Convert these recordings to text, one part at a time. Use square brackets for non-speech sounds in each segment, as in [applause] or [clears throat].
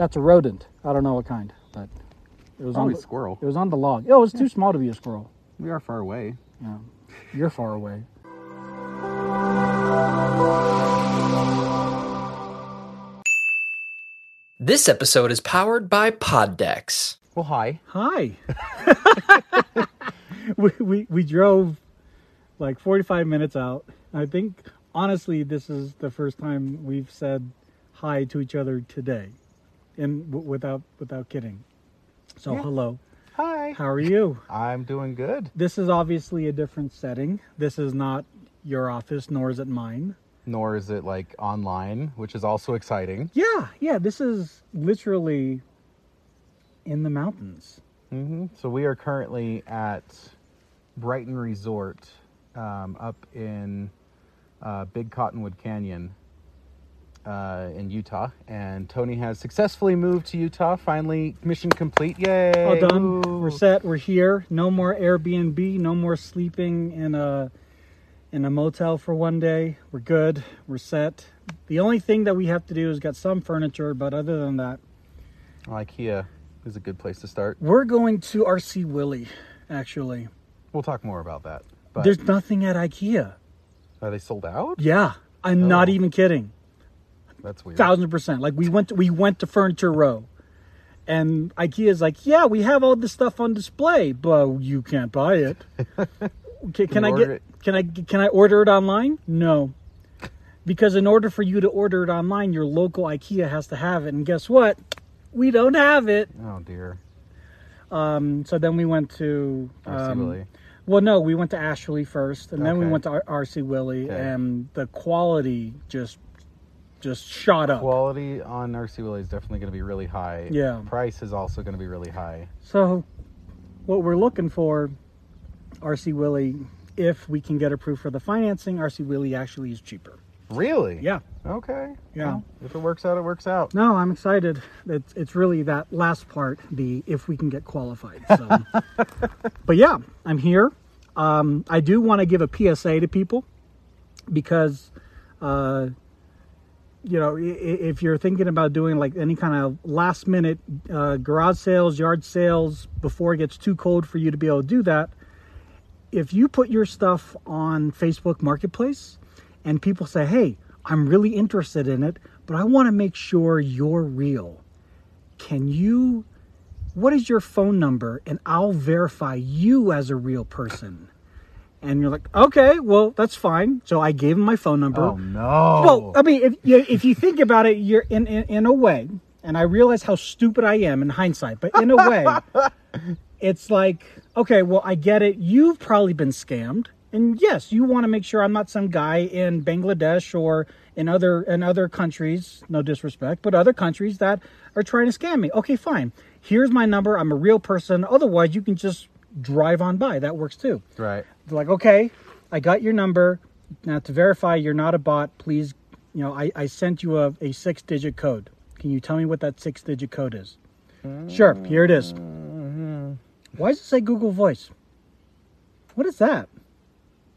That's a rodent. I don't know what kind, but it was Probably on the, squirrel. It was on the log. Oh, it was too small to be a squirrel. We are far away. Yeah, you're far away. This episode is powered by Poddex. Well, hi. Hi. [laughs] [laughs] we, we we drove like 45 minutes out. I think honestly this is the first time we've said hi to each other today, and w- without without kidding. So Yeah. hello. Hi. How are you? I'm doing good. This is obviously a different setting. This is not your office, nor is it mine. Nor is it like online, which is also exciting. Yeah, yeah. This is literally in the mountains. hmm So we are currently at Brighton Resort um, up in uh, Big Cottonwood Canyon uh, in Utah, and Tony has successfully moved to Utah. Finally, mission complete! Yay! All done. Woo. We're set. We're here. No more Airbnb. No more sleeping in a in a motel for one day. We're good. We're set. The only thing that we have to do is get some furniture, but other than that, IKEA is a good place to start. we're going to RC Willey. Actually, We'll talk more about that. But there's nothing at IKEA. are they sold out? Yeah, I'm not Oh. even kidding. That's weird. Thousand percent. Like we went to, we went to Furniture Row, and IKEA's like, yeah, we have all this stuff on display, but you can't buy it. [laughs] Can, can I get? it? Can I can I order it online? No, because in order for you to order it online, your local IKEA has to have it, and guess what? We don't have it. Oh dear. Um, so then we went to um, Well, no, we went to Ashley first, and then we went to R- RC Willey, Okay. and the quality just just shot up. Quality on RC Willey is definitely going to be really high. Yeah. Price is also going to be really high. So, what we're looking for, RC Willey, if we can get approved for the financing, RC Willey actually is cheaper. Really? Yeah. Okay. Yeah. Well, if it works out, it works out. No, I'm excited. It's it's really that last part, the if we can get qualified. So, [laughs] but yeah, I'm here. Um, I do want to give a PSA to people because, uh, you know, if you're thinking about doing like any kind of last minute uh, garage sales, yard sales before it gets too cold for you to be able to do that, if you put your stuff on Facebook Marketplace and people say, hey, I'm really interested in it, but I want to make sure you're real. Can you, what is your phone number? And I'll verify you as a real person. And you're like, okay, well, that's fine. So I gave him my phone number. Oh no. Well, I mean, if you, if you think about it, you're in, in in a way, and I realize how stupid I am in hindsight, but in a way, [laughs] it's like, okay, well, I get it. You've probably been scammed, and yes, you want to make sure I'm not some guy in Bangladesh or in other in other countries. No disrespect, but other countries that are trying to scam me. Okay, fine. Here's my number. I'm a real person. Otherwise, you can just drive on by. That works too. right. They're like, okay, I got your number. Now to verify you're not a bot, please, you know, I, I sent you a, a six digit code. Can you tell me what that six digit code is? Sure, here it is. Why does it say Google Voice? What is that?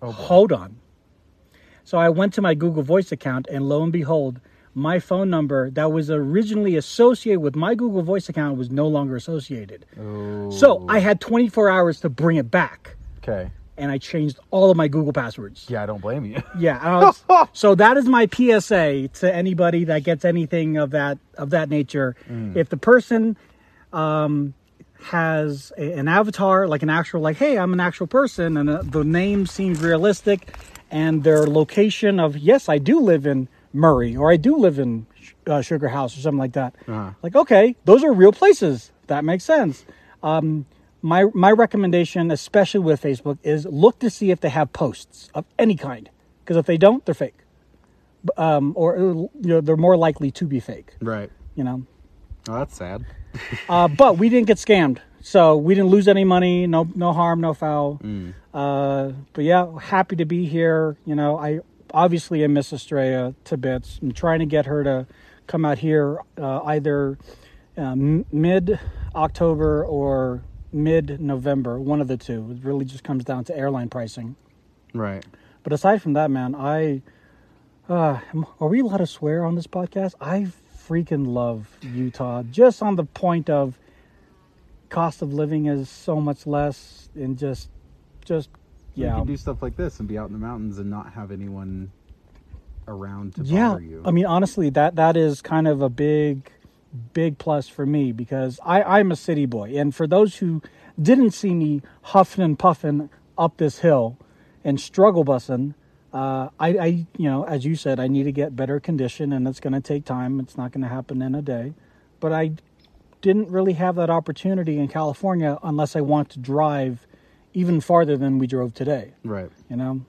Oh. Hold on. So I went to my Google Voice account, and lo and behold, my phone number that was originally associated with my Google Voice account was no longer associated. Oh. So I had 24 hours to bring it back, Okay. And I changed all of my Google passwords. Yeah, I don't blame you. [laughs] Yeah. Was- so that is my PSA to anybody that gets anything of that of that nature. If the person um, has a, an avatar, like an actual, like, hey, I'm an actual person, and uh, the name seems realistic, and their location of yes, I do live in Murray or I do live in uh, Sugar House or something like that. Uh-huh. Like, okay, those are real places. That makes sense. Um, my my recommendation, especially with Facebook, is look to see if they have posts of any kind. Because if they don't, they're fake, um, or you know they're more likely to be fake. Right. You know, Oh, that's sad. [laughs] uh, but we didn't get scammed, so we didn't lose any money. No no harm, no foul. Uh, but yeah, happy to be here. You know, I obviously I miss Estrella to bits. I'm trying to get her to come out here uh, either um, mid October or mid November, one of the two. It really just comes down to airline pricing. Right. But aside from that, man, I uh, are we allowed to swear on this podcast? I freaking love Utah just on the point of cost of living is so much less and just just You yeah can do stuff like this and be out in the mountains and not have anyone around to yeah bother you. i mean honestly that that is kind of a big big plus for me because i i'm a city boy and for those who didn't see me huffing and puffing up this hill and struggle bussing uh, I, I, you know, as you said, I need to get better condition, and it's going to take time. It's not going to happen in a day. But I didn't really have that opportunity in California unless I want to drive even farther than we drove today. right. You know,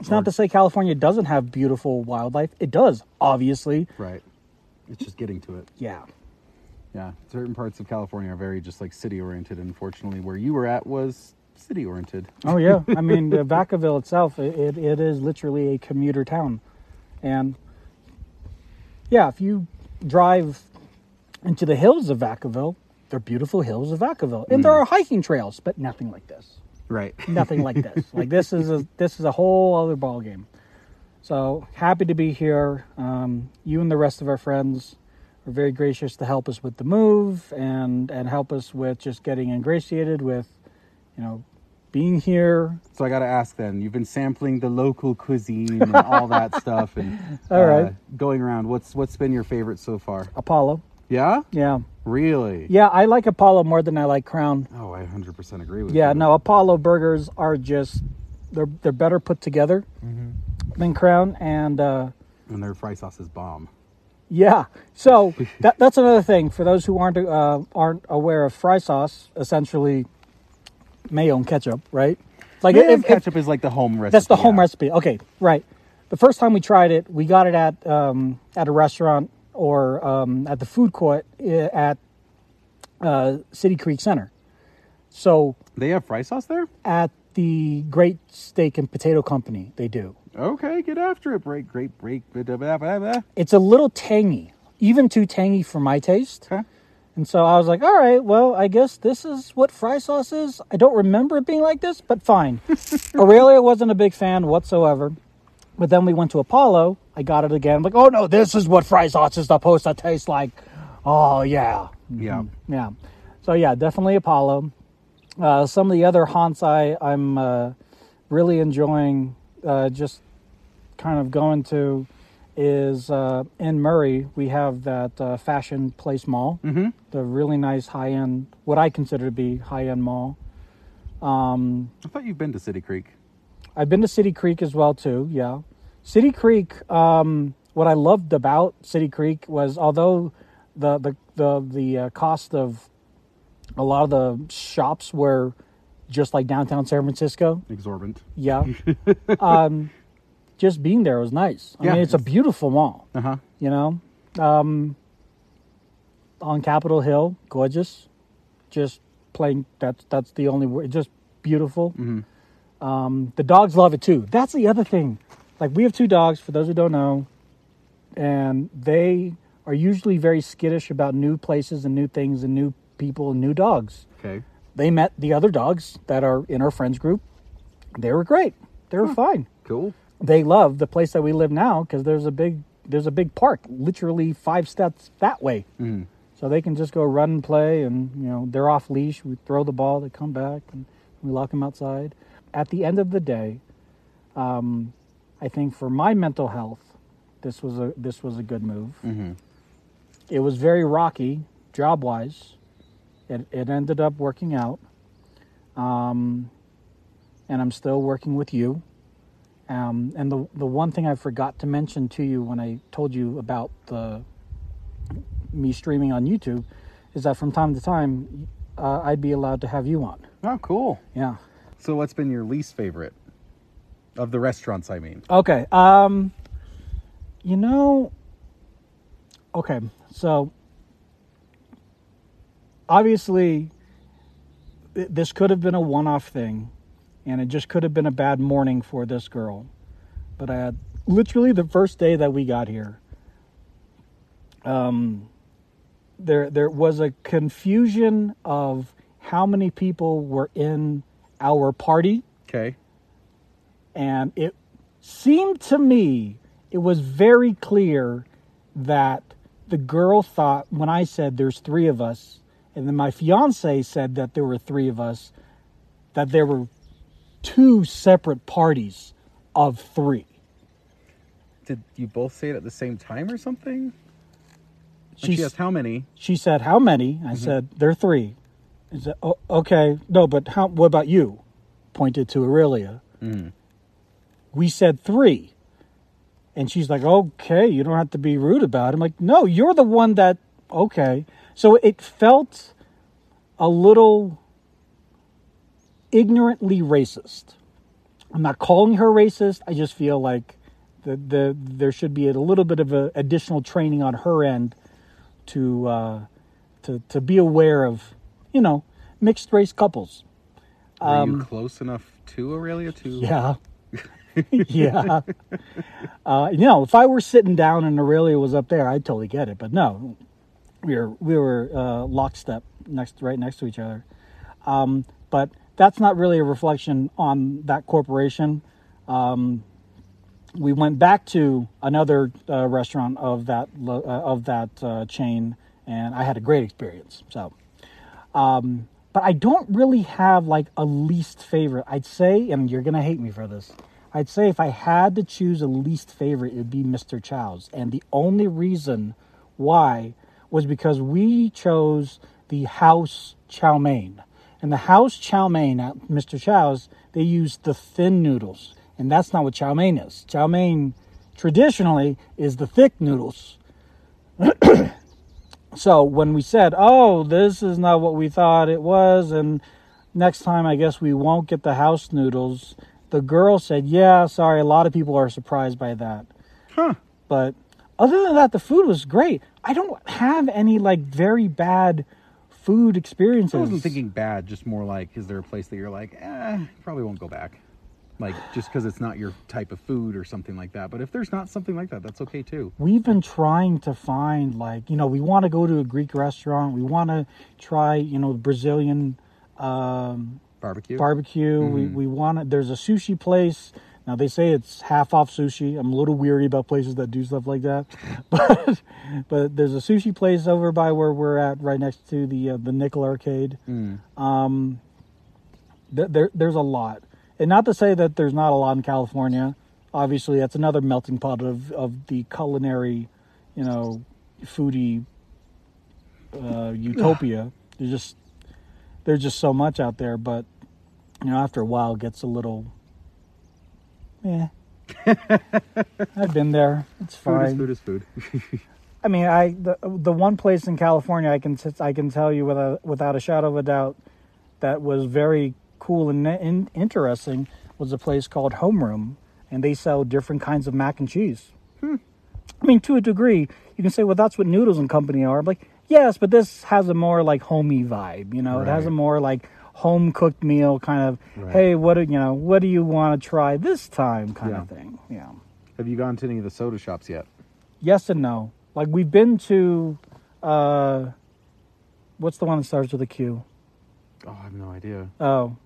it's not to say California doesn't have beautiful wildlife. It does, obviously. Right. It's just getting to it. Yeah. Yeah. Certain parts of California are very just like city oriented. Unfortunately, where you were at was city oriented. Oh yeah. [laughs] I mean, uh, Vacaville itself, it, it, it is literally a commuter town, and yeah, if you drive into the hills of Vacaville, they're beautiful hills of Vacaville, and there are hiking trails, but nothing like this. Right. nothing like this. [laughs] Like this is a this is a whole other ball game. So happy to be here. Um, you and the rest of our friends are very gracious to help us with the move and and help us with just getting ingratiated with, you know, being here. So I got to ask then. You've been sampling the local cuisine and all that [laughs] stuff, and All right. going around. What's what's been your favorite so far? Apollo. Yeah. Yeah, Really? yeah. I like Apollo more than I like Crown. Oh, I 100% agree with Yeah, you. Yeah, no. Apollo burgers are just they're they're better put together than Crown and. uh And their fry sauce is bomb. Yeah. So [laughs] that, that's another thing for those who aren't uh, aren't aware of fry sauce. Essentially, mayo and ketchup, right? Like Mayo if- and if- ketchup is like the home recipe. that's the home yeah. recipe. Okay, right. The first time we tried it, we got it at um, at a restaurant or um, at the food court uh, at uh, City Creek Center. So They have fry sauce there? at the Great Steak and Potato Company, they do. Okay, get after it. Break, great, break. Blah, blah, blah, blah, blah. It's a little tangy, even too tangy for my taste. Okay. And so I was like, all right, well, I guess this is what fry sauce is. I don't remember it being like this, but fine. [laughs] Aurelia wasn't a big fan whatsoever. But then we went to Apollo. I got it again. I'm like, oh no, this is what fry sauce is supposed to taste like. Oh, yeah. Yeah. Yeah. So, yeah, definitely Apollo. Uh, some of the other haunts I, I'm uh, really enjoying uh, just kind of going to is uh, in Murray. We have that uh, Fashion Place Mall, mm-hmm. the really nice high end, what I consider to be high end mall. Um, I thought you've been to City Creek. I've been to City Creek as well too. Yeah, City Creek. Um, what I loved about City Creek was although the the the the uh, cost of a lot of the shops were just like downtown San Francisco. Exorbitant. Yeah, [laughs] um, just being there was nice. I Yeah, mean, it's a beautiful mall. Uh huh. You know, um, on Capitol Hill, gorgeous. Just plain. That's that's the only word. Just beautiful. Um, the dogs love it too. That's the other thing. Like we have two dogs. For those who don't know, and they are usually very skittish about new places and new things and new people and new dogs. Okay. They met the other dogs that are in our friends group. They were great. They were fine Cool. they love the place that we live now because there's a big there's a big park literally five steps that way Mm. so they can just go run and play and you know they're off leash we throw the ball they come back and we lock them outside at the end of the day um, i think for my mental health this was a this was a good move Mm-hmm. it was very rocky job wise it, it ended up working out um, and i'm still working with you um, and the the one thing I forgot to mention to you when I told you about the me streaming on YouTube is that from time to time uh, I'd be allowed to have you on. Oh, cool. Yeah. So, what's been your least favorite of the restaurants? I mean. Okay. Um, you know. Okay, so obviously this could have been a one-off thing, and it just could have been a bad morning for this girl. But I had literally the first day that we got here. Um, there there was a confusion of how many people were in our party Okay. and it seemed to me it was very clear that the girl thought when I said there's three of us, and then my fiance said that there were three of us, that there were two separate parties of three. Did you both say it at the same time or something? She's- she asked how many. She said, "How many?" I mm-hmm. said, "There are three. I said, oh, "Okay, no, but how? What about you?" Pointed to Aurelia. Mm-hmm. We said three, and she's like, "Okay, you don't have to be rude about it." I'm like, "No, you're the one that." Okay, so it felt a little ignorantly racist. I'm not calling her racist. I just feel like the, the there should be a little bit of a additional training on her end to uh, to to be aware of, you know, mixed race couples. Were you close enough to Aurelia to? Um, Yeah. [laughs] [laughs] yeah. Uh, you know, if I were sitting down and Aurelia was up there, I'd totally get it. But no, we were we were uh, lockstep next, right next to each other. Um, but that's not really a reflection on that corporation. Um, we went back to another uh, restaurant of that uh, of that uh, chain, and I had a great experience. So, um, but I don't really have like a least favorite. I'd say, and you're gonna hate me for this. I'd say if I had to choose a least favorite, it would be Mr. Chow's, and the only reason why was because we chose the house chow mein. And the house chow mein uh, at Mr. Chow's, they use the thin noodles. And that's not what chow mein is. Chow mein traditionally is the thick noodles. [clears throat] so when we said, oh, this is not what we thought it was, and next time I guess we won't get the house noodles, the girl said, yeah, sorry, a lot of people are surprised by that. Huh. But other than that, the food was great. I don't have any like very bad food experiences. I wasn't thinking bad, just more like, is there a place that you're like, eh, probably won't go back? Like, just because it's not your type of food or something like that. But if there's not something like that, that's okay too. We've been trying to find like you know we want to go to a Greek restaurant. We want to try you know Brazilian um, Barbecue? barbecue. We we want to. There's a sushi place. Now they say it's half off sushi. I'm a little weary about places that do stuff like that, [laughs] but but there's a sushi place over by where we're at, right next to the uh, the Nickel Arcade. Um, th- there there's a lot, and not to say that there's not a lot in California. Obviously, that's another melting pot of of the culinary, you know, foodie uh, utopia. [sighs] There's just there's just so much out there, but you know, after a while, it gets a little. Yeah, [laughs] I've been there. It's fine. Food is food is [laughs] food. I mean, I the the one place in California I can t- I can tell you without without a shadow of a doubt that was very cool and in, interesting was a place called Homeroom, and they sell different kinds of mac and cheese. Hmm. I mean, to a degree, you can say, well, that's what Noodles and Company are. I'm like, yes, but this has a more like homey vibe. You know, it has a more like home cooked meal kind of. Right. Hey, what do you know? What do you want to try this time? Kind Yeah. of thing. Yeah. Have you gone to any of the soda shops yet? Yes and no. Like we've been to uh what's the one that starts with a Q? Oh, I have no idea. Oh.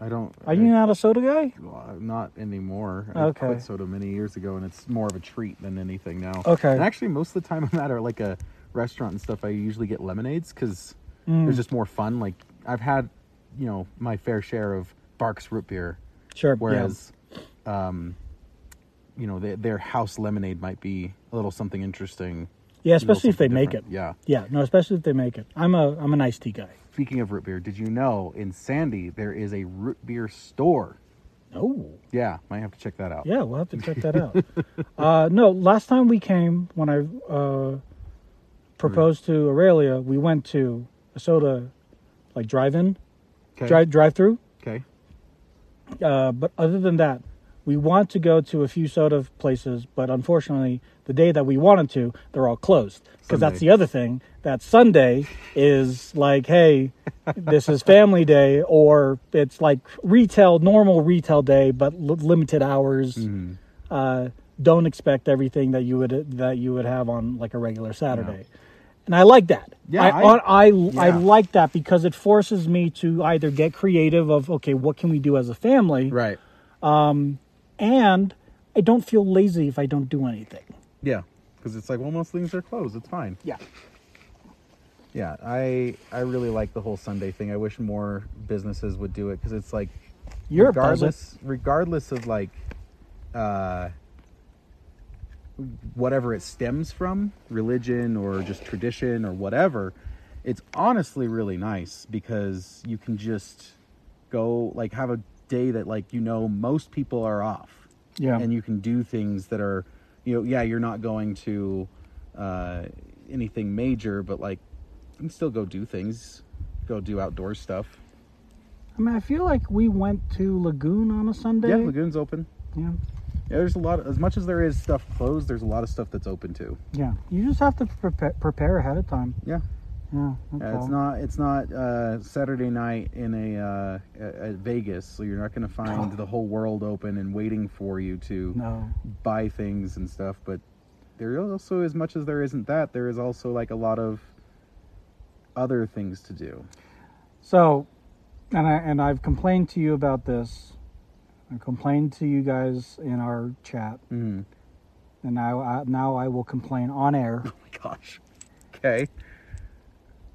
I don't. Are you not a soda guy? Well, not anymore. I Okay. quit soda many years ago, and it's more of a treat than anything now. Okay. And actually, most of the time [laughs] I'm at a, like a restaurant and stuff, I usually get lemonades because Mm. there's just more fun. Like I've had, you know, my fair share of Barq's root beer, Sure. whereas, um, you know, their, their house lemonade might be a little something interesting. yeah. yeah, a especially if they something make it. Yeah. Yeah, no, especially if they make it. I'm a I'm an iced tea guy. Speaking of root beer, did you know in Sandy there is a root beer store? Oh. Yeah, might have to check that out. Yeah, we'll have to check that out. [laughs] uh no, last time we came when I uh proposed to Aurelia, we went to a soda like drive-in, Okay. drive drive-through. Okay. Uh, but other than that, we want to go to a few soda places, but unfortunately, the day that we wanted to, they're all closed. Because that's the other thing. That Sunday [laughs] is like, hey, this is family day, or it's like retail, normal retail day, but l- limited hours. Mm-hmm. Uh, don't expect everything that you would that you would have on like a regular Saturday. And I like that. Yeah, I, I- I, I, I like that because it forces me to either get creative of okay, what can we do as a family, Right. and I don't feel lazy if I don't do anything. Yeah, because it's like well most things are closed. It's fine. Yeah. Yeah, I I really like the whole Sunday thing. I wish more businesses would do it because it's like it. regardless regardless of like uh whatever it stems from, religion or just tradition or whatever, it's honestly really nice because you can just go like have a day that like you know most people are off Yeah. and you can do things that are you know yeah you're not going to uh anything major but like you can still go do things go do outdoor stuff I mean, I feel like we went to Lagoon on a Sunday. yeah lagoon's open Yeah. Yeah there's a lot as much as there is stuff closed there's a lot of stuff that's open too Yeah. You just have to prepare, prepare ahead of time. yeah Yeah. That's Yeah, it's all. not it's not uh, Saturday night in a uh, at Vegas, so you're not going to find the whole world open and waiting for you to No. buy things and stuff. But there also, as much as there isn't that, there is also like a lot of other things to do. So, and I and I've complained to you about this. I complained to you guys in our chat, Mm. and now I, now I will complain on air. [laughs] Oh my gosh. Okay.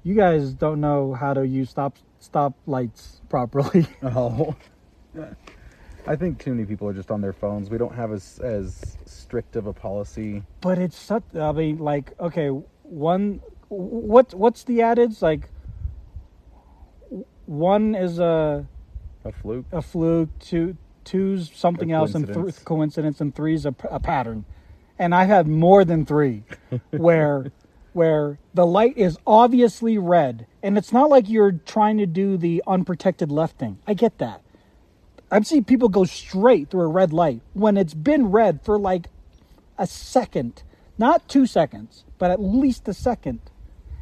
You guys don't know how to use stop stop lights properly. [laughs] Oh. [laughs] I think too many people are just on their phones. We don't have as as strict of a policy. but it's such. I mean, like, okay, one. What what's the adage? Like, one is a A fluke. a fluke, two two's something A else, and th- coincidence. and three's a pattern. And I've had more than three, [laughs] where where the light is obviously red, and it's not like you're trying to do the unprotected left thing. I get that. I've seen people go straight through a red light when it's been red for like a second, not two seconds, but at least a second.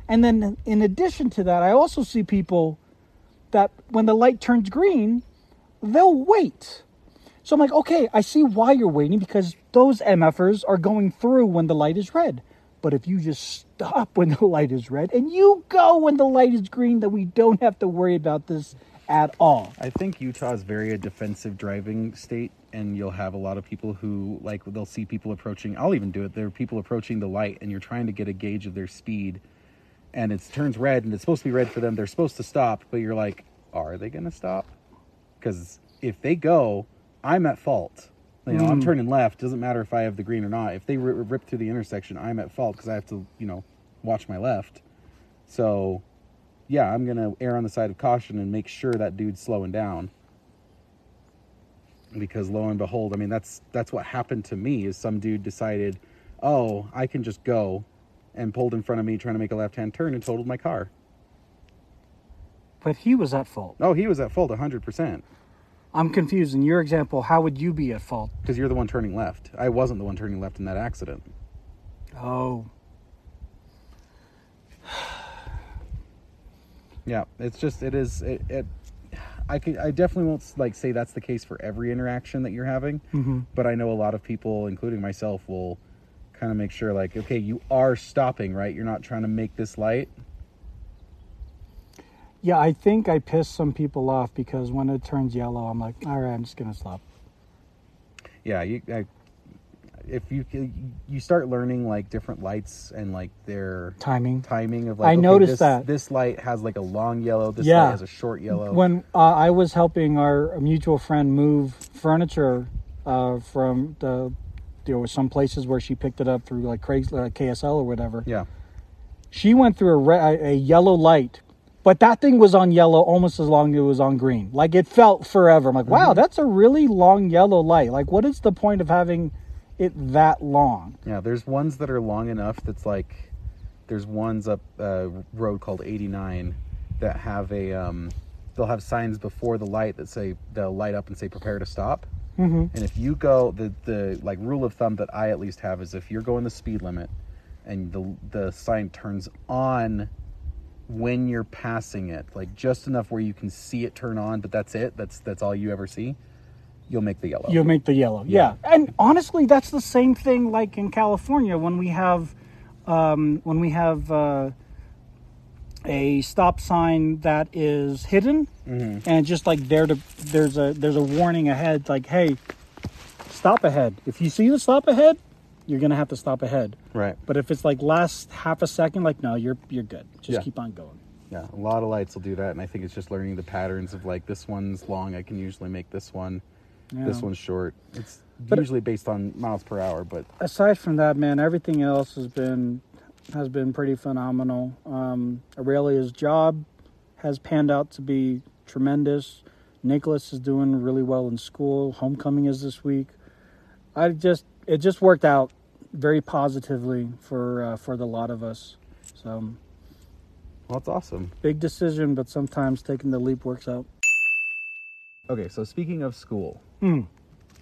And then in addition to that, I also see people that when the light turns green, they'll wait. So I'm like, okay, I see why you're waiting because those MFers are going through when the light is red. But if you just stop [laughs] when the light is red and you go when the light is green, then we don't have to worry about this at all. I think Utah is very a defensive driving state, and you'll have a lot of people who like they'll see people approaching. I'll even do it. There are people approaching the light, and you're trying to get a gauge of their speed, and it turns red, and it's supposed to be red for them. They're supposed to stop, but you're like, are they going to stop? Because if they go, I'm at fault. You know, I'm hmm. turning left. Doesn't matter if I have the green or not. If they ri rip through the intersection, I'm at fault because I have to, you know, watch my left. So yeah, I'm gonna err on the side of caution and make sure that dude's slowing down. Because lo and behold, I mean that's that's what happened to me is some dude decided, oh, I can just go and pulled in front of me trying to make a left hand turn and totaled my car. But he was at fault. Oh, he was at fault hundred percent. I'm confused. In your example, how would you be at fault? Because you're the one turning left. I wasn't the one turning left in that accident. Oh, [sighs] Yeah, it's just it is it. it I could I definitely won't like say that's the case for every interaction that you're having, mm-hmm. but I know a lot of people, including myself, will kind of make sure like, okay, you are stopping, right? You're not trying to make this light. Yeah. I think I pissed some people off because when it turns yellow, I'm like, all right, I'm just gonna stop. Yeah, you. I, if you you start learning like different lights and like their Timing. timing of like I okay, noticed this, that. this light has like a long yellow, this Yeah. light has a short yellow. When uh, I was helping our mutual friend move furniture uh, from the, there were some places where she picked it up through like Craigslist, uh, KSL or whatever. yeah, She went through a, re- a yellow light, but that thing was on yellow almost as long as it was on green. Like it felt forever. I'm like, wow, that's a really long yellow light. Like, what is the point of having it that long? yeah. There's ones that are long enough that's like, there's ones up a road called 89 that have a um, they'll have signs before the light that say they'll light up and say prepare to stop. Mm-hmm. And if you go, the the like rule of thumb that I at least have is if you're going the speed limit, and the the sign turns on when you're passing it, like just enough where you can see it turn on, but that's it. That's that's all you ever see. You'll make the yellow. You'll make the yellow. Yeah. And honestly, that's the same thing like in California when we have um, when we have uh, a stop sign that is hidden and just like there to there's a there's a warning ahead like hey stop ahead if you see the stop ahead you're gonna have to stop ahead. Right. But if it's like last half a second, like no, you're you're good. Just Yeah. keep on going. Yeah, a lot of lights will do that, and I think it's just learning the patterns of like this one's long. I can usually make this one. This one's short. It's But- usually based on miles per hour, but aside from that, man, everything else has been has been pretty phenomenal. Um, Aurelia's job has panned out to be tremendous. Nicholas is doing really well in school. Homecoming is this week. I just it just worked out very positively for uh, for the lot of us. So well, that's awesome. big decision, but sometimes taking the leap works out. Okay, so speaking of school, Mm.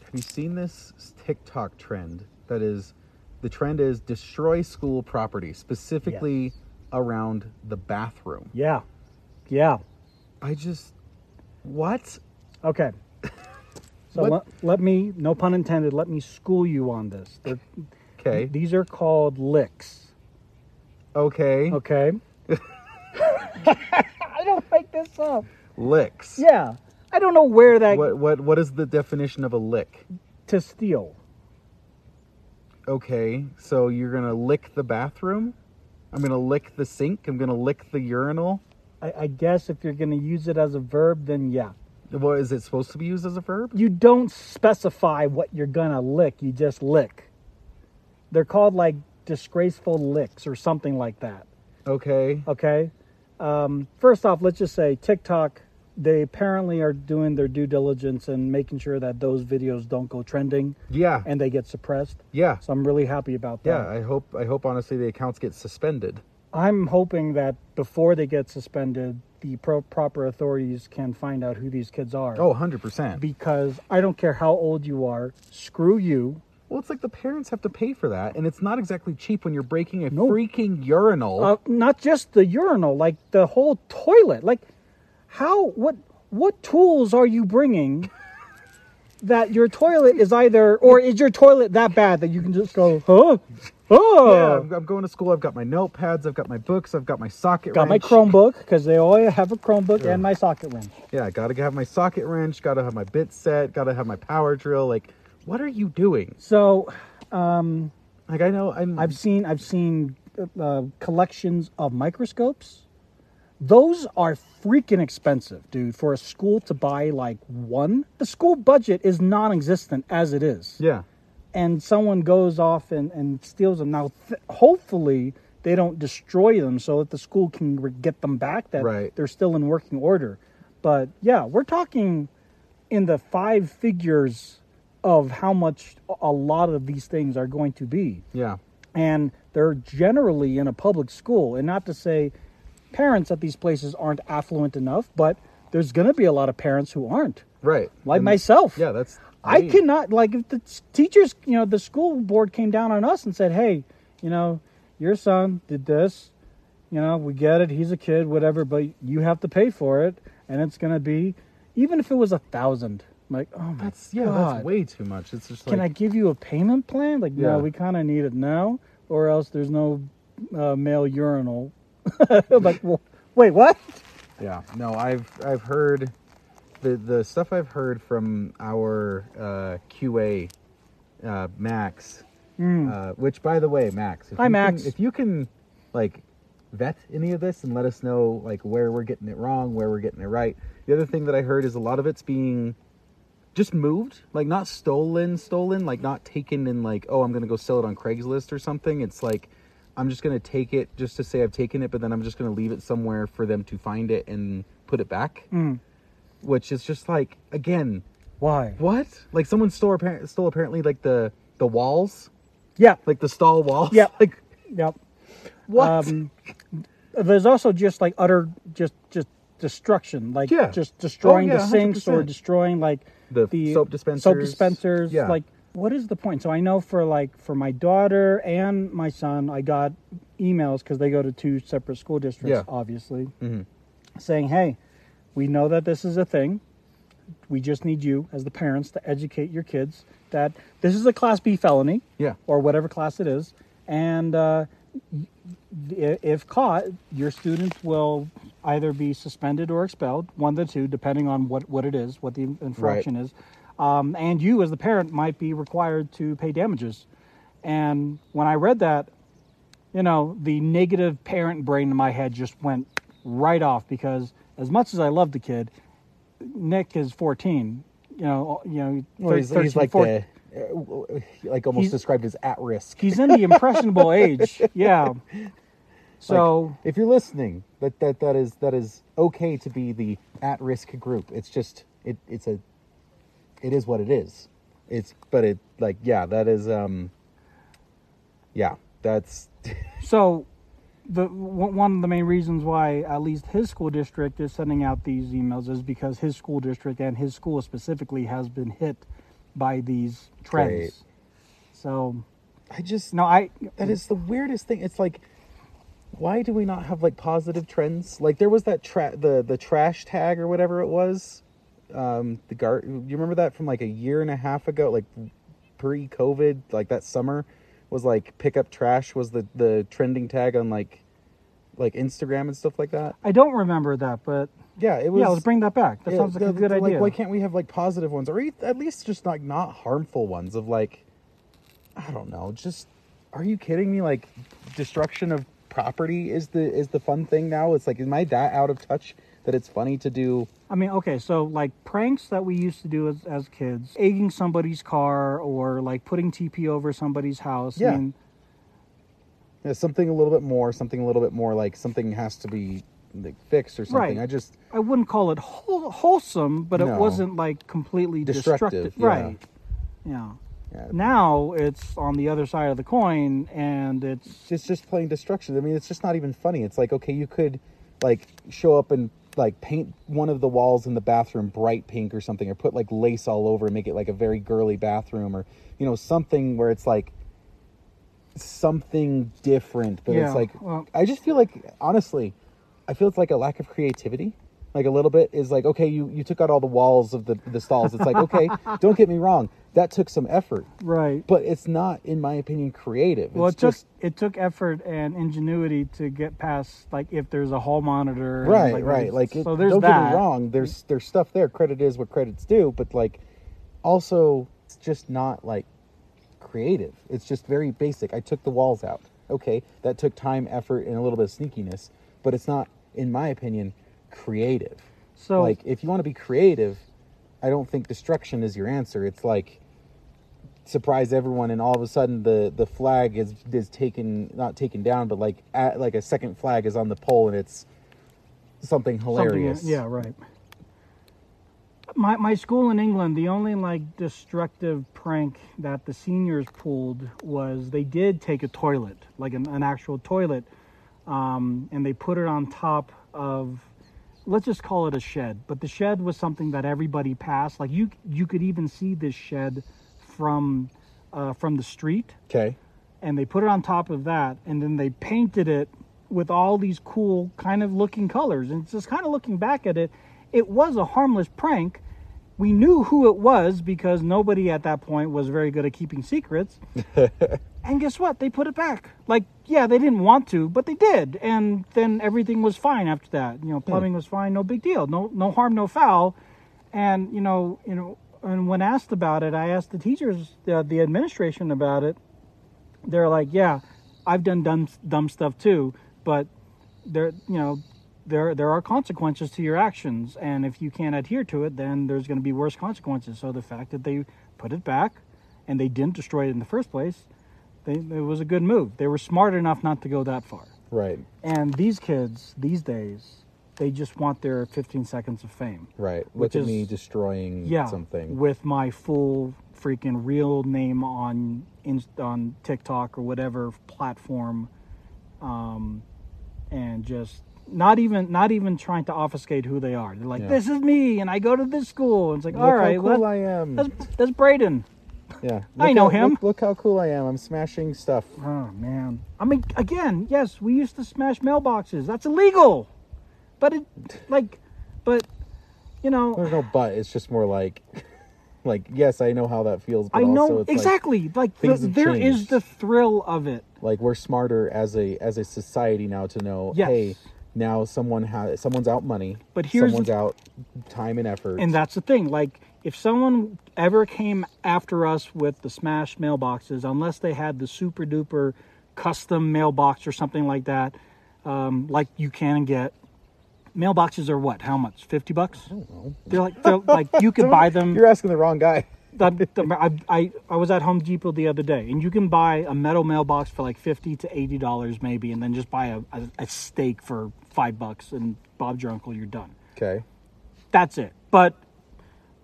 have you seen this TikTok trend? That is, the trend is destroy school property, specifically Yes. around the bathroom. Yeah, yeah. I just, what? Okay. [laughs] So What- let, let me, no pun intended, let me school you on this. They're, Okay, These are called licks. okay, Okay. [laughs] I don't make this up. licks. Yeah. I don't know where that What what what is the definition of a lick? to steal. Okay, so you're gonna lick the bathroom? I'm gonna lick the sink. I'm gonna lick the urinal. I, I guess if you're going to use it as a verb, then yeah. What is it supposed to be used as a verb? You don't specify what you're going to lick. You just lick. They're called like disgraceful licks or something like that. Okay. Okay. Um, first off, let's just say TikTok, they apparently are doing their due diligence and making sure that those videos don't go trending Yeah. and they get suppressed. yeah. So I'm really happy about that. Yeah. I hope I hope honestly the accounts get suspended. I'm hoping that before they get suspended, the pro- proper authorities can find out who these kids are. Oh, 100 percent. Because I don't care how old you are, screw you. Well, it's like the parents have to pay for that, and it's not exactly cheap when you're breaking a No. freaking urinal. Uh, not just the urinal, like the whole toilet. Like, how? What? What tools are you bringing? [laughs] That your toilet is either, or is your toilet that bad that you can just go, huh? Oh, yeah, I'm, I'm going to school. I've got my notepads. I've got my books. I've got my socket got my. Chromebook because they always have a Chromebook Yeah. and my socket wrench. Yeah, I gotta have my socket wrench. Gotta have my bit set. Gotta have my power drill. Like, what are you doing? So, Like, I know I'm. I've seen I've seen uh, collections of microscopes. Those are freaking expensive, dude. For a school to buy like one, the school budget is non-existent as it is. yeah. And someone goes off and, and steals them. Now, th- hopefully, they don't destroy them so that the school can re- get them back. That Right. they're still in working order. But yeah, we're talking in the five figures of how much a lot of these things are going to be. Yeah. and they're generally in a public school. And not to say parents at these places aren't affluent enough but there's going to be a lot of parents who aren't. Right. like And- myself. Yeah, that's. i cannot like if the teachers you know the school board came down on us and said hey you know your son did this. You know we get it. He's a kid whatever but you have to pay for it. And it's going to be even if it was a thousand like oh my That's yeah. God. That's way too much. It's just like. Can I give you a payment plan? Like, Yeah. no, we kind of need it now, or else there's no uh, male urinal. [laughs] like, well, wait, what? Yeah. No, I've I've heard the the stuff I've heard from our uh, QA uh, Max. Uh, which, by the way, Max. If. Hi, you Max. Can, if you can, like, vet any of this and let us know like where we're getting it wrong, where we're getting it right. The other thing that I heard is a lot of it's being just moved, like not stolen, stolen, like not taken in like, oh, I'm gonna go sell it on Craigslist or something. It's like I'm just gonna take it just to say I've taken it, but then I'm just gonna leave it somewhere for them to find it and put it back. Hmm. Which is just like again, Why? what? Like someone stole appar- stole apparently like the the walls, Yeah, like the stall walls. Yeah. [laughs] Like yep. what? Um, there's also just like utter, just just destruction, like Yeah. just destroying Oh, the sinks or 100%. destroying like The soap soap dispensers. dispensers. Yeah. Like, what is the point? So I know for like for my daughter and my son, I got emails because they go to two separate school districts, Yeah. obviously, Mhm. saying, "Hey, we know that this is a thing. We just need you as the parents to educate your kids that this is a Class B felony." Yeah. or whatever class it is, and uh, if caught, your students will either be suspended or expelled, one of the two, depending on what, what it is, what the infraction is. Um, and you, as the parent, might be required to pay damages. And when I read that, you know, the negative parent brain in my head just went right off because as much as I love the kid, Nick is 14. You know, you know, Well, he's, 13, he's like 14 the, uh, like almost He's- described as at risk. he's in the impressionable [laughs] age. Yeah. So if you're listening, that that that is that is okay to be the at risk group. It's just it it's a it is what it is. It's but it like yeah that is um yeah that's [laughs] So, the one one of the main reasons why at least his school district is sending out these emails is because his school district and his school specifically has been hit by these trends. Right. So, I just no, I that is the weirdest thing. It's like why do we not have like positive trends? Like there was that tra- the the trash tag or whatever it was. Um the gar you remember that from like a year and a half ago like pre-covid like that summer was like pick up trash was the the trending tag on like like Instagram and stuff like that. I don't remember that, but Yeah, it was yeah, let's bring that back. That sounds like a good the- idea. Like, why can't we have like positive ones, or at least just like not harmful ones? Of like, I don't know. Just, are you kidding me? Like, destruction of property is the is the fun thing now. It's like, am I that out of touch that it's funny to do? I mean, okay, so like pranks that we used to do as, as kids, egging somebody's car or like putting TP over somebody's house. I Yeah. mean, Yeah, something a little bit more, something a little bit more like something has to be like fixed or something. Right. I just I wouldn't call it whole, wholesome, but it wasn't like completely Destructive, destructive. yeah. Right. Yeah. Yeah, Now it's on the other side of the coin and it's it's just plain destruction. I mean, it's just not even funny. It's like, okay, you could like show up and like paint one of the walls in the bathroom bright pink or something, or put like lace all over and make it like a very girly bathroom, or you know something where it's like something different. But Yeah, it's like well- I just feel like honestly, I feel it's like a lack of creativity. Like a little bit is like okay, you you took out all the walls of the the stalls. It's like okay, [laughs] don't get me wrong, that took some effort, right. but it's not, in my opinion, creative. well, it's it took just it took effort and ingenuity to get past like if there's a hall monitor. right like, right like it, so there's don't that. get me wrong there's there's stuff there credit is what credit's due but like also it's just not like creative it's just very basic i took the walls out okay that took time effort and a little bit of sneakiness but it's not in my opinion creative. So like if you want to be creative i don't think destruction is your answer. It's like surprise everyone and all of a sudden the the flag is is taken not taken down but like at, like a second flag is on the pole and it's something something- hilarious. yeah, right. My my school in England, the only like destructive prank that the seniors pulled was they did take a toilet, like an, an actual toilet, um, and they put it on top of let's just call it a shed. But the shed was something that everybody passed. Like you you could even see this shed from uh, from the street okay and they put it on top of that and then they painted it with all these cool kind of looking colors and just kind of looking back at it it was a harmless prank we knew who it was because nobody at that point was very good at keeping secrets [laughs] and guess what? They put it back. Like yeah they didn't want to but they did. And then everything was fine after that. You know plumbing was fine no big deal. No no harm no foul. And you know you know and when asked about it i asked the teachers uh, the administration about it. They're like, yeah, I've done dumb dumb stuff too, but there, you know, there there are consequences to your actions, and if you can't adhere to it, then there's going to be worse consequences. So the fact that they put it back and they didn't destroy it in the first place, they, it was a good move. They were smart enough not to go that far. right And these kids these days, they just want their 15 seconds of fame. right Which look at me is- destroying yeah, something with my full freaking real name on on TikTok or whatever platform, um, and just not even not even trying to obfuscate who they are. They're like, Yeah. "This is me, and I go to this school." And it's like, look "All right, how cool that- i am that's that's Braden." Yeah I know how- him. look, look how cool i am i'm smashing stuff Oh man, I mean, again, yes, we used to smash mailboxes. That's illegal, but it like, but you know, there's no but it's just more like [laughs] like yes i know how that feels but I also know it's like- exactly. Like, the, there is the thrill of it. like we're smarter as a as a society now to know Yes. hey now someone has someone's out money But here's someone's the- out time and effort And that's the thing. Like, if someone ever came after us with the smash mailboxes, unless they had the super duper custom mailbox or something like that, um, like you can get. Mailboxes are what? How much? Fifty bucks? They're like they're like you could [laughs] buy them. [laughs] You're asking the wrong guy. I, I, I was at Home Depot the other day, and you can buy a metal mailbox for like fifty to eighty dollars, maybe, and then just buy a, a, a stake for five bucks, and Bob's your uncle, you're done. Okay. That's it. But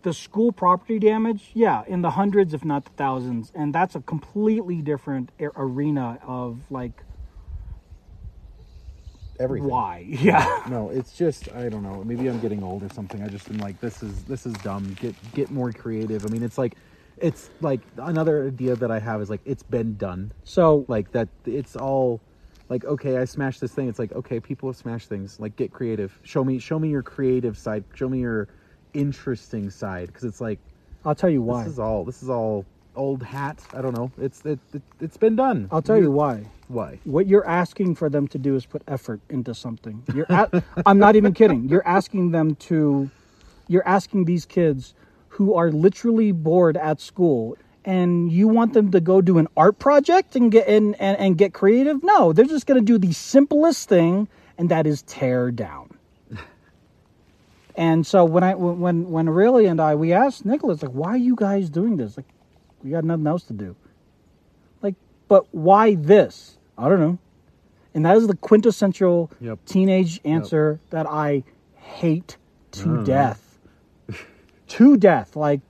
the school property damage, yeah, in the hundreds, if not the thousands, and that's a completely different arena of like Everything. why, [laughs] yeah. No, it's just I don't know. Maybe I'm getting old or something. I just am like this is this is dumb. Get get more creative. I mean, it's like it's like another idea that I have is like it's been done. So Like that it's all like okay, I smashed this thing. It's like okay, people have smashed things. Like get creative. Show me show me your creative side. Show me your interesting side because it's like I'll tell you why. this is all this is all old hat. I don't know. It's it, it it's been done. I'll tell you why. why. What you're asking for them to do is put effort into something. You're at, [laughs] I'm not even kidding. You're asking them to you're asking these kids who are literally bored at school and you want them to go do an art project and get and, and, and get creative? No, they're just gonna do the simplest thing and that is tear down. And so when I when when Aurelia and I we asked Nicholas like why are you guys doing this? Like we got nothing else to do. Like but why this? I don't know. And that is the quintessential Yep. teenage answer that I hate to Mm. death. [laughs] to death. Like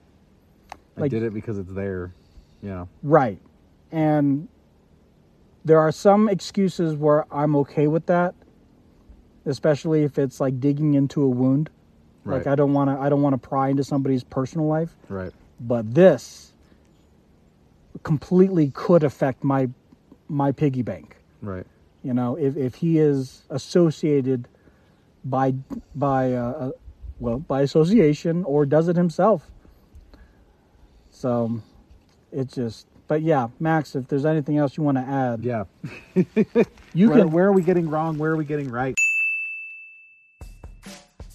I Like- did it because it's there. Yeah. Right. And there are some excuses where I'm okay with that, especially if it's like digging into a wound. Like I don't want to I don't want to pry into somebody's personal life, Right. but this completely could affect my my piggy bank. Right. You know, if if he is associated by by uh, uh, well, by association or does it himself. So it just but yeah, Max, if there's anything else you want to add, Yeah. you [laughs] where, can where are we getting wrong? Where are we getting right?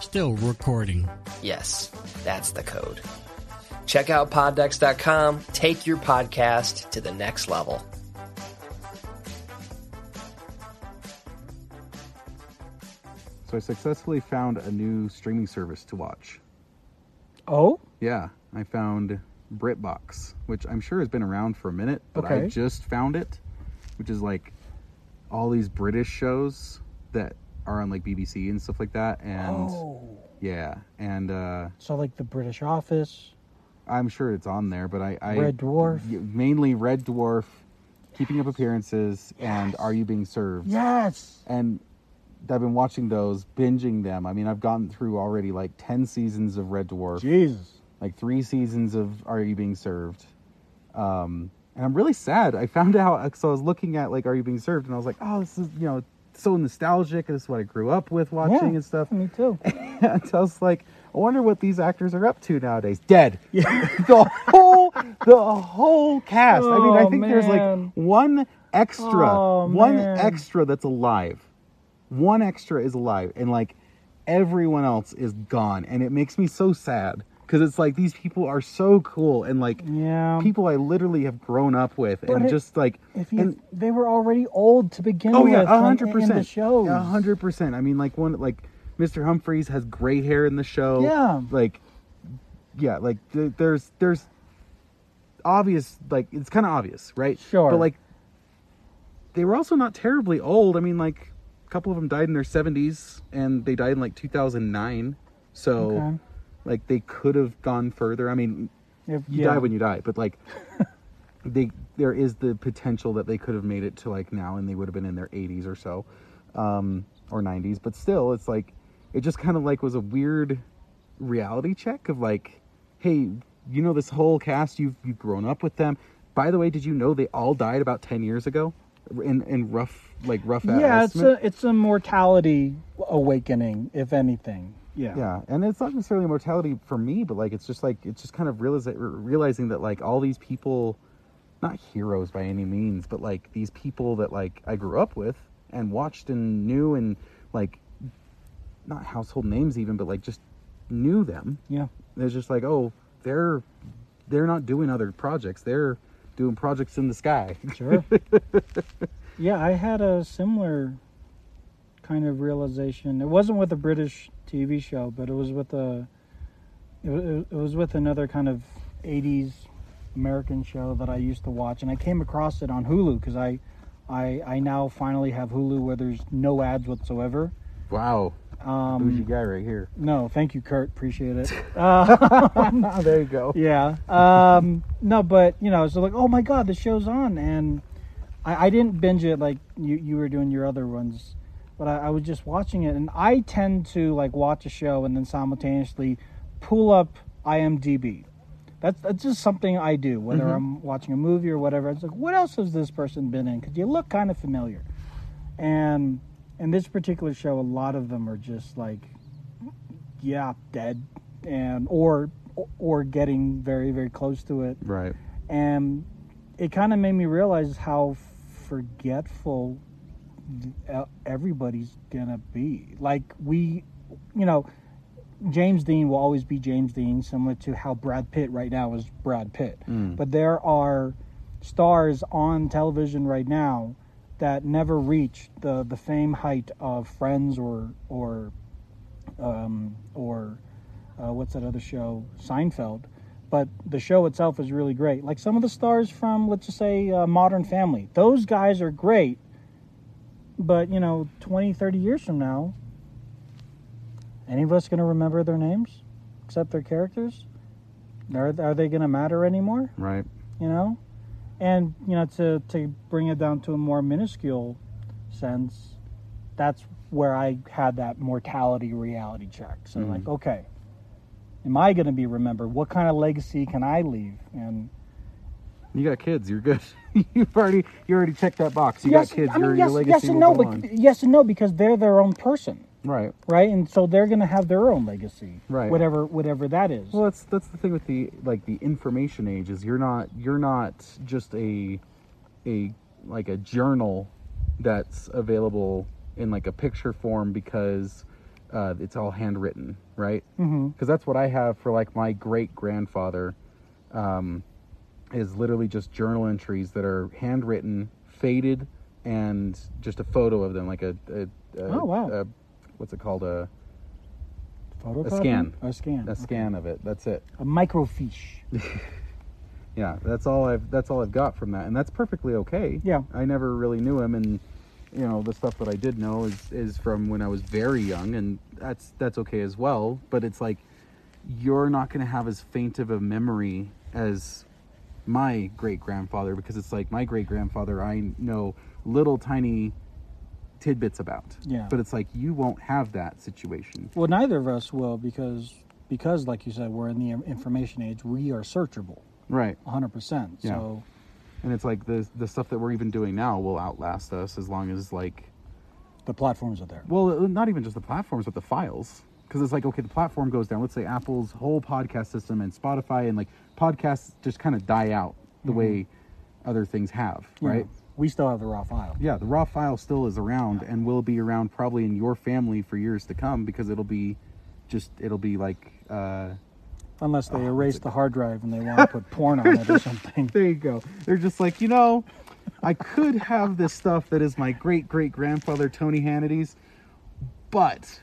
Still recording. Yes, that's the code. Check out poddecks.com. Take your podcast to the next level. So I successfully found a new streaming service to watch. Oh, Yeah, I found BritBox, which I'm sure has been around for a minute, but I just found it, which is like all these British shows that are on like BBC and stuff like that. And oh. yeah, and uh, So like the British Office. I'm sure it's on there, but I, I Red Dwarf. mainly Red Dwarf, Keeping Up Appearances, and Are You Being Served? Yes. and I've been watching those, binging them. I mean, I've gotten through already like ten seasons of Red Dwarf, Jesus. like three seasons of Are You Being Served, um, and I'm really sad. I found [laughs] out so I was looking at like Are You Being Served, and I was like, oh, this is you know so nostalgic. This is what I grew up with watching Yeah, and stuff. Me too. [laughs] and I was like, I wonder what these actors are up to nowadays. Dead. [laughs] Yeah. [laughs] the whole the whole cast. I mean, I Oh, think there's like one extra, Oh, one man. extra that's alive. One extra is alive, and like everyone else is gone, and it makes me so sad because it's like these people are so cool and like Yeah. people I literally have grown up with, But and it- just like If you, and they were already old to begin Oh with. yeah, a hundred percent. Show A hundred percent. I mean, like one like Mr. Humphries has gray hair in the show. Yeah. Like, yeah, like th- there's there's obvious like it's kind of obvious, right? Sure. But like, they were also not terribly old. I mean, like a couple of them died in their seventies, and they died in like two thousand nine. So, Okay. Like, they could have gone further. I mean, If- you yeah. die when you die, but like [laughs] they there is the potential that they could have made it to like now and they would have been in their 80s or so um or 90s but still it's like it just kind of like was a weird reality check of like hey you know this whole cast. You've you've grown up with them. By the way, did you know they all died about ten years ago? In in rough like rough yeah, it's a it's a mortality awakening, if anything. Yeah. Yeah, and it's not necessarily mortality for me, but like it's just like it's just kind of realize, realizing that like all these people, not heroes by any means, but like these people that like I grew up with and watched and knew and like not household names even, but like just knew them. Yeah. It's just like oh they're they're not doing other projects, they're doing projects in the sky. Sure. [laughs] yeah, I had a similar kind of realization. It wasn't with a British TV show, but it was with a it was, it was with another kind of 80s American show that I used to watch and I came across it on Hulu cuz I I I now finally have Hulu where there's no ads whatsoever. wow, Um bougie guy right here. no, thank you Kurt, appreciate it. Uh, [laughs] [laughs] there you go. yeah. Um, no, but you know, so like, oh my god, the show's on, and I, I didn't binge it like you you were doing your other ones, but I, I was just watching it, and I tend to like watch a show and then simultaneously pull up IMDb. That's that's just something I do, whether Mhm. I'm watching a movie or whatever. It's like, what else has this person been in? Because you look kind of familiar, and in this particular show, a lot of them are just like, yeah, dead, and or or getting very very close to it, Right. and it kind of made me realize how forgetful everybody's gonna be. Like we, you know, James Dean will always be James Dean, similar to how Brad Pitt right now is Brad Pitt. Mm. But there are stars on television right now that never reach the the fame height of Friends or or um, or uh, what's that other show Seinfeld. But the show itself is really great. Like some of the stars from, let's just say, uh, Modern Family. Those guys are great. But, you know, 20, 30 years from now, any of us going to remember their names except their characters? Are, are they going to matter anymore? Right. you know and you know to to bring it down to a more minuscule sense that's where i had that mortality reality check so Mhm. like okay am i going to be remembered what kind of legacy can i leave and You got kids. You're good. [laughs] You've already you already checked that box. You yes, got kids. I mean, your, yes, your legacy yes and no but on. yes and no because they're their own person Right. right and so they're going to have their own legacy Right. whatever whatever that is Well, that's that's the thing with the like the information age is you're not you're not just a a like a journal that's available in like a picture form because uh, it's all handwritten, right? hmm Because that's what I have for like my great grandfather. Um, is literally just journal entries that are handwritten, faded, and just a photo of them, like a, a, a Oh, wow. a- what's it called a Photocopy? A scan. a scan a okay. scan of it. That's it. a microfiche [laughs] yeah that's all i've that's all i've got from that and that's perfectly okay Yeah. i never really knew him and you know the stuff that i did know is is from when i was very young and that's that's okay as well but it's like you're not going to have as faint of a memory as my great grandfather because it's like my great grandfather i know little tiny tidbits about Yeah. but it's like you won't have that situation Well, neither of us will because because like you said, we're in the information age. We are searchable, right 100. percent Yeah. So and it's like the the stuff that we're even doing now will outlast us as long as like the platforms are there. Well, not even just the platforms, but the files. Because it's like, okay, the platform goes down. Let's say Apple's whole podcast system and Spotify and like podcasts just kind of die out the way other things have, know, right? we still have the raw file. Yeah, the raw file still is around and will be around probably in your family for years to come because it'll be just, it'll be like, uh, Unless they Oh, erase the hard drive and they want to put [laughs] porn on it or something. there you go. They're just like, you know, I could have this stuff that is my great great grandfather Tony Hannity's, but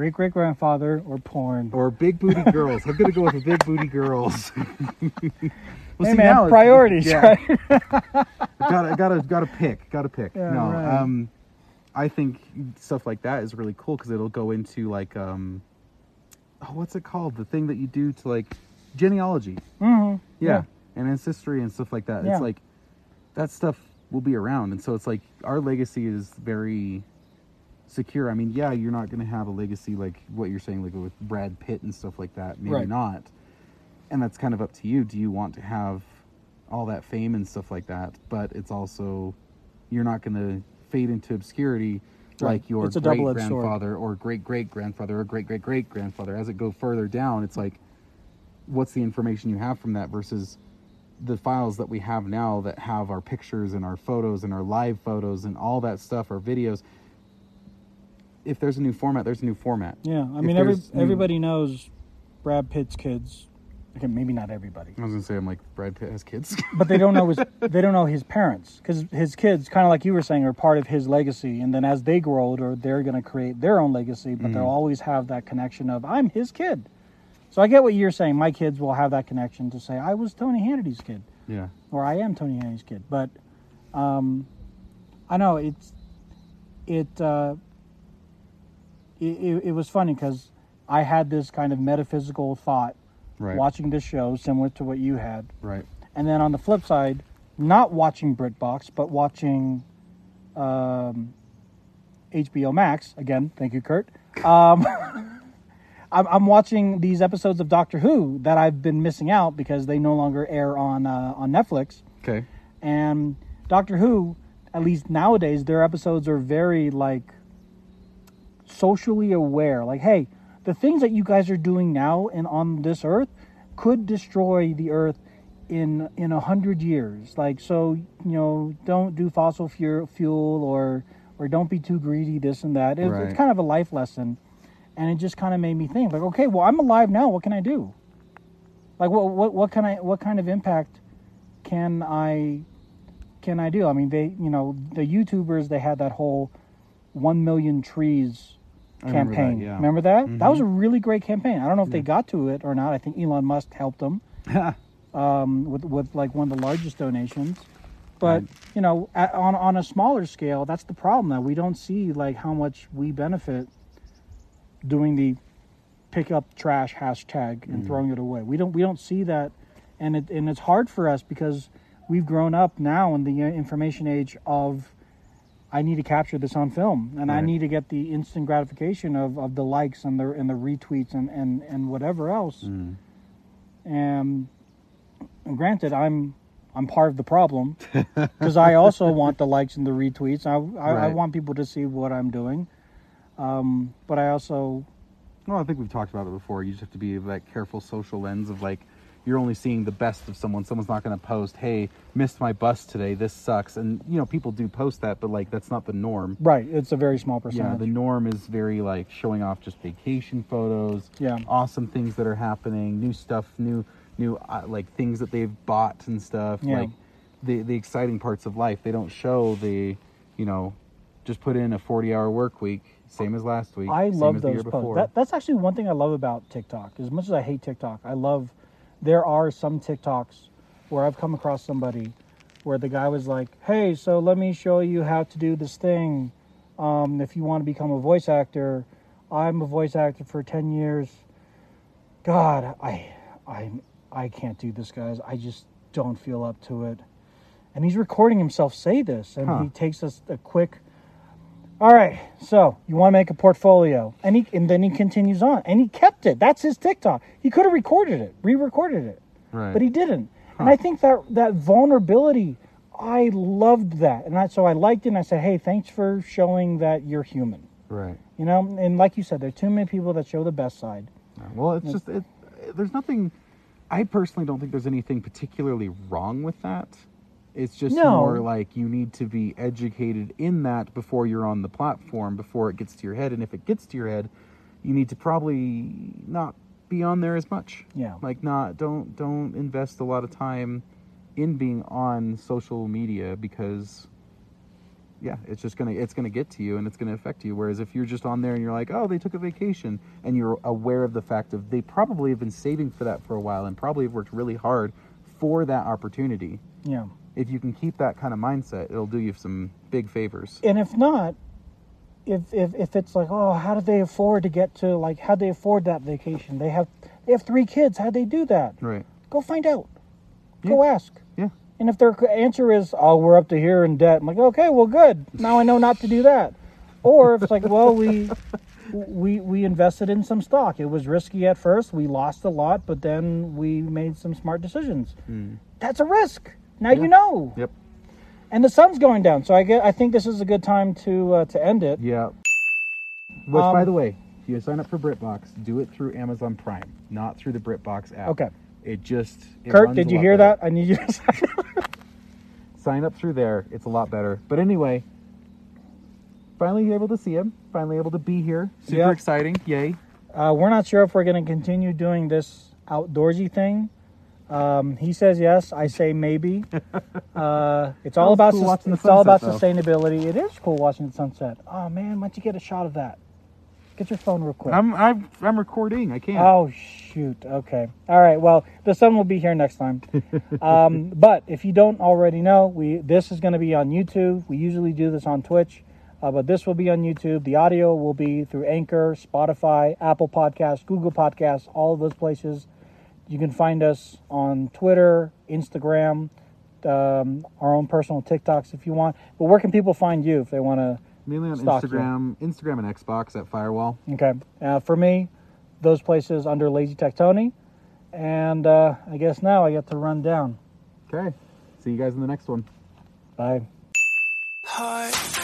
Great great grandfather or porn. or big booty girls. I'm gonna go with the big booty girls. [laughs] well, hey see, man, priorities, yeah. right? [laughs] gotta gotta gotta pick. Gotta pick. Yeah, no, right. um, I think stuff like that is really cool because it'll go into like um, oh, what's it called? The thing that you do to like genealogy. hmm Yeah. And ancestry and stuff like that. Yeah. It's like that stuff will be around, and so it's like our legacy is very secure. I mean, yeah, you're not going to have a legacy like what you're saying, like with Brad Pitt and stuff like that. Maybe Right. not. and that's kind of up to you. Do you want to have all that fame and stuff like that? But it's also you're not going to fade into obscurity Right. like your great grandfather or great great grandfather or great great great grandfather. As it go further down, it's like, what's the information you have from that versus the files that we have now that have our pictures and our photos and our live photos and all that stuff, our videos. If there's a new format, there's a new format. Yeah, I If mean, every, there's new- everybody knows Brad Pitt's kids. Okay, maybe not everybody, I was gonna say, I'm like Brad Pitt has kids. [laughs] but they don't know his they don't know his parents because his kids, kind of like you were saying, are part of his legacy. And then as they grow older, they're going to create their own legacy, but they'll always have that connection of I'm his kid. So I get what you're saying. My kids will have that connection to say I was Tony Hannity's kid. yeah, or I am Tony Hannity's kid. But um, I know it's it, uh, it it it was funny because I had this kind of metaphysical thought right, watching this show, similar to what you had, right, and then on the flip side, not watching BritBox, but watching um, HBO Max again. Thank you, Kurt. Um, [laughs] I'm, I'm watching these episodes of Doctor Who that I've been missing out because they no longer air on uh, on Netflix. okay, And Doctor Who, at least nowadays, their episodes are very like socially aware. Like, hey, the things that you guys are doing now and on this earth could destroy the earth in in a hundred years. Like, so you know, don't do fossil fuel fuel or or don't be too greedy. This and that. It's, Right. it's kind of a life lesson, and it just kind of made me think. Like, okay, well, I'm alive now. What can I do? Like, what what what can I what kind of impact can I can I do? I mean, they, you know, the YouTubers, they had that whole 1 million trees I remember that, campaign. yeah. Remember that? That Mhm. was a really great campaign. I don't know if they got to it or not. I think Elon Musk helped them [laughs] um, with, with like one of the largest donations. But, Right. you know, at, on, on a smaller scale, that's the problem that we don't see like how much we benefit doing the pick up trash hashtag and throwing it away. We don't we don't see that, and it and it's hard for us because we've grown up now in the information age of I need to capture this on film, and I need to get the instant gratification of, of the likes and the and the retweets and and and whatever else. Mm. And, and granted, I'm I'm part of the problem [laughs] because I also want the likes and the retweets. I I, I want people to see what I'm doing, um, but I also Well, I think we've talked about it before. You just have to be that careful social lens of like, you're only seeing the best of someone. Someone's not going to post, "Hey, missed my bus today. This sucks." And you know, people do post that, but like that's not the norm. right. It's a very small percentage. Yeah, the norm is very like showing off just vacation photos, Yeah. awesome things that are happening, new stuff, new new uh, like things that they've bought and stuff, Yeah. like the the exciting parts of life. They don't show the, you know, just put in a 40-hour work week, same as last week, I same love as the year those posts. That, that's actually one thing I love about TikTok. As much as I hate TikTok, I love. There are some TikToks where I've come across somebody where the guy was like, "Hey, so let me show you how to do this thing. Um, if you want to become a voice actor, I'm a voice actor for ten years. God, I, I, I can't do this, guys. I just don't feel up to it." And he's recording himself say this, and Huh. he takes us a quick all right, so you want to make a portfolio, and he and then he continues on, and he kept it. That's his TikTok. He could have recorded it, re-recorded it, right. but he didn't. And I think that that vulnerability, I loved that, and I, so I liked it. and I said, hey, thanks for showing that you're human. right. You know, and like you said, there are too many people that show the best side. Well, it's just it, there's nothing. I personally don't think there's anything particularly wrong with that. It's just No. more like you need to be educated in that before you're on the platform, before it gets to your head. And if it gets to your head, you need to probably not be on there as much. Yeah. Like not don't don't invest a lot of time in being on social media because yeah, it's just gonna it's gonna get to you and it's gonna affect you. Whereas if you're just on there and you're like, oh, they took a vacation, and you're aware of the fact of they probably have been saving for that for a while and probably have worked really hard for that opportunity. Yeah, If you can keep that kind of mindset, it'll do you some big favors. and if not, if if if it's like, oh, how did they afford to get to like how did they afford that vacation? They have they have three kids. How'd they do that? Right. Go find out. Go ask. Yeah. And if their answer is, "Oh, we're up to here in debt," I'm like, "Okay, well, good. Now I know not to do that." Or if it's like, "Well, we we we invested in some stock. It was risky at first. We lost a lot, but then we made some smart decisions. Hmm. That's a risk. Now you know. Yep. And the sun's going down, so I get. I think this is a good time to uh, to end it. Yeah. Which, by Um, the way, if you sign up for BritBox, do it through Amazon Prime, not through the BritBox app. Okay. It just. It Kurt, did you hear better. that? I need you to. [laughs] Sign up through there. It's a lot better. But anyway, finally able to see him. Finally able to be here. Super Yeah. exciting. Yay. Uh, we're not sure if we're going to continue doing this outdoorsy thing. Um, he says yes. I say maybe. [laughs] Uh, it's all about cool sus- watching the it's all about though. sustainability. It is cool watching the sunset. Oh man, why don't you get a shot of that? Get your phone real quick. I'm I'm I'm recording. I can't. Oh shoot. Okay. All right. Well, the sun will be here next time. [laughs] um, but if you don't already know, we this is going to be on YouTube. We usually do this on Twitch, uh, but this will be on YouTube. The audio will be through Anchor, Spotify, Apple Podcasts, Google Podcasts, all of those places. You can find us on Twitter, Instagram, um, our own personal TikToks if you want. But where can people find you if they want to? Mainly on Stalk you. Instagram, Instagram and Xbox at Firewall. Okay. Uh, for me, those places under Lazy Tech Tony. And uh, I guess now I get to run down. Okay. See you guys in the next one. Bye. Heart